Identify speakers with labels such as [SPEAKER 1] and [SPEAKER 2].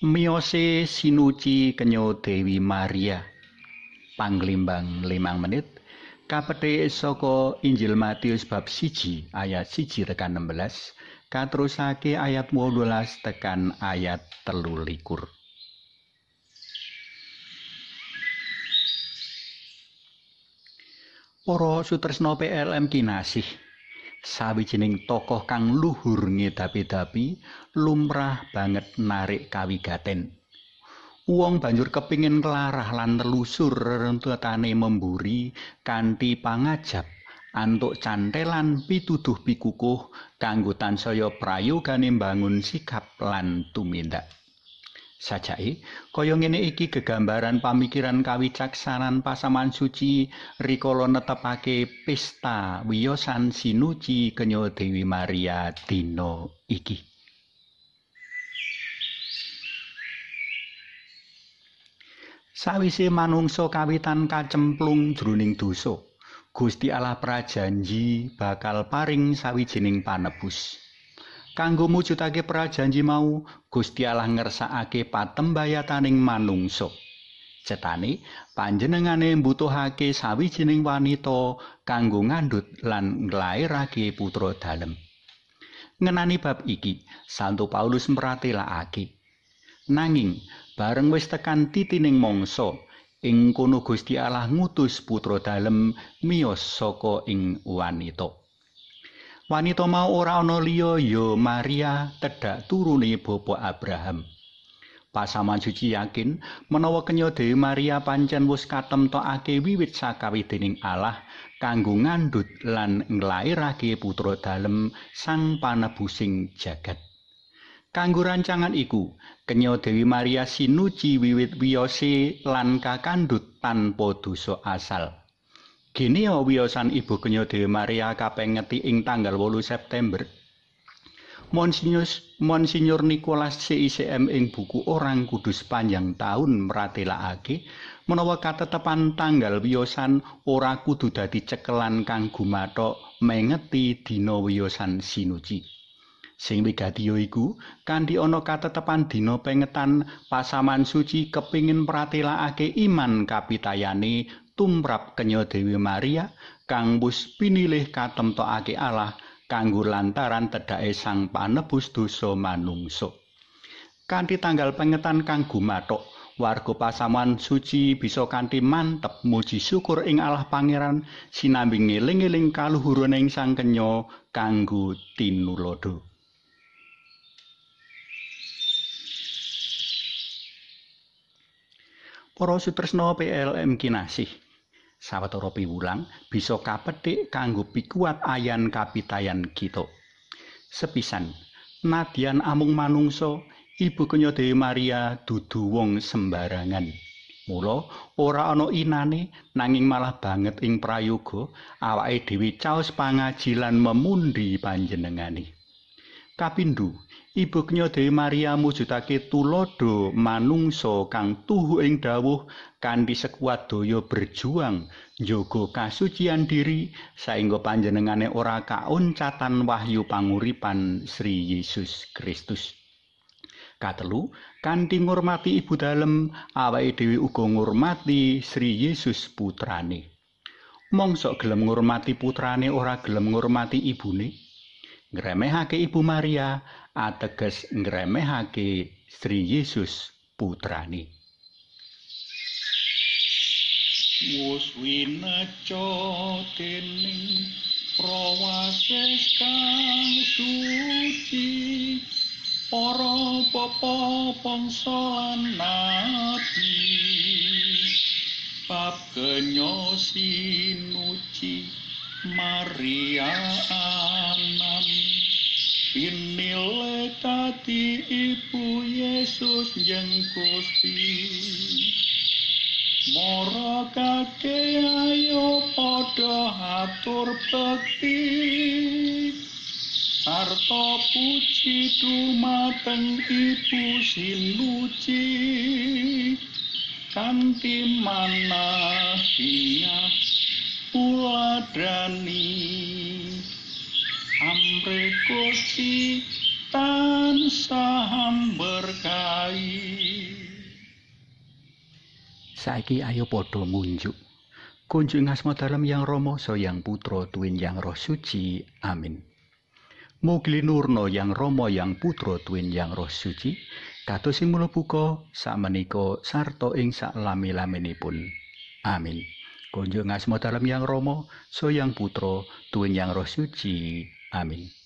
[SPEAKER 1] Miose sinuci kenyo Dewi Maria. Panglimbang limang menit kapethik saka Injil Matius bab siji ayat siji tekan 16 katerusake ayat 18 tekan ayat telu likur. Para sutresna PLM kinasih sawijining tokoh kang luhur ngedapi-dapi lumrah banget narik kawigaten. Wong banjur kepingin kelarah lan telusur rentutane memburi kanthi pangajab antuk cantelan pituduh pikukuh kanggo tansaya prayogane mbangun sikap lan tumindak. Sajake, kaya ngene iki gegambaran pamikiran kawicaksanan pasaman suci rikala netepake pesta wiyosan sinuci kenya Dewi Maria dina iki. Sawise manungsa kawitan kacemplung jroning dosa, Gusti Allah prajanji bakal paring sawijining panebus. Kanggo mujudake prajanji mau, Gusti Allah ngersakake patembayataning manungsa. Cetane, panjenengane mbutuhake sawijining wanita kanggo ngandhut lan nglairake putra dalem. Ngenani bab iki, Santo Paulus mratelakake. Nanging, bareng wis tekan titining mangsa, ing kono Gusti Allah ngutus putra dalem miyos saka ing wanita. Wanita mau ora ana liya ya Maria tedhak turune bapa Abraham. Pasaman suci yakin menawa kenya Dewi Maria pancen wis katemtokake wiwit sakawidening Allah kanggo ngandhut lan nglairake putra dalem sang panebusing jagat. Kanggo rancangan iku, kenya Dewi Maria sinuci wiwit wiyose lan kakandhut tanpa dosa asal. Gene wiyosan Ibu Kenya Dewi Maria kapengeti ing tanggal 8 September. Monsinyur Monsinyur Nicholas CICM ing buku Orang Kudus panjang tahun meratelakake menawa katetepan tanggal wiyosan ora kudu dadi cekelan kang gumathok mengeti dina wiyosan sinuci. Sing wigati iku kanthi ana katetepan dina pengetan pasaman suci kepingin meratelakake iman kapitayane tumrap kenya Dewi Maria kang wis pinilih katemtokake Allah kanggo lantaran tedhake sang panebus dosa manungsa. Kanthi tanggal pengetan kang gumathok, warga pasaman suci bisa kanthi mantep muji syukur ing Allah Pangeran sinambi ngeling-eling kaluhuraning sang kenya kanggo tinulodo. Para sutresna PLM kinasih. Sawetara piwulang bisa kapethik kanggo pikuat ayan kapitayan kita. Sepisan, nadyan amung manungsa, Ibu Kenya Dewi Maria dudu wong sembarangan. Mula ora ana inane nanging malah banget ing prayoga awake dhewe caos pangajilan memundi panjenengane. Kapindho, Ibu Kenya Dewi Maria mujudake tulodo manungsa kang tuhu ing dawuh kanthi sekuat daya berjuang njaga kasucian diri saengga panjenengane ora kauncatan wahyu panguripan Sri Yesus Kristus. Katelu, kanthi ngurmati ibu dalem, awake dhewe uga ngurmati Sri Yesus putrane. Mongso gelem ngurmati putrane ora gelem ngurmati ibune. Ngremehake Ibu Maria ateges ngremehake Sri Yesus putrane.
[SPEAKER 2] Wus winaca dening prawases kang suci para bapa bangsa nabi bab kenyo sinuci Maria anam Pinile tadi ibu Yesus yang Gusti. Moro kake ayo podo atur bekti. Sarto puji dumateng ibu sinuci Kanti mana hingga uladani Amre Gusti tansah berkahi
[SPEAKER 1] Saiki ayo padha munjuk. Kunjung asma dalam yang Rama yang Putra tuwin yang Roh Suci. Amin. Mugi nurno yang Rama yang Putra tuwin yang Roh Suci kados sing mula buka sakmenika sarta ing saklami-laminipun. Amin. Kunjung asma dalam yang Rama yang Putra tuwin yang Roh Suci. Amin.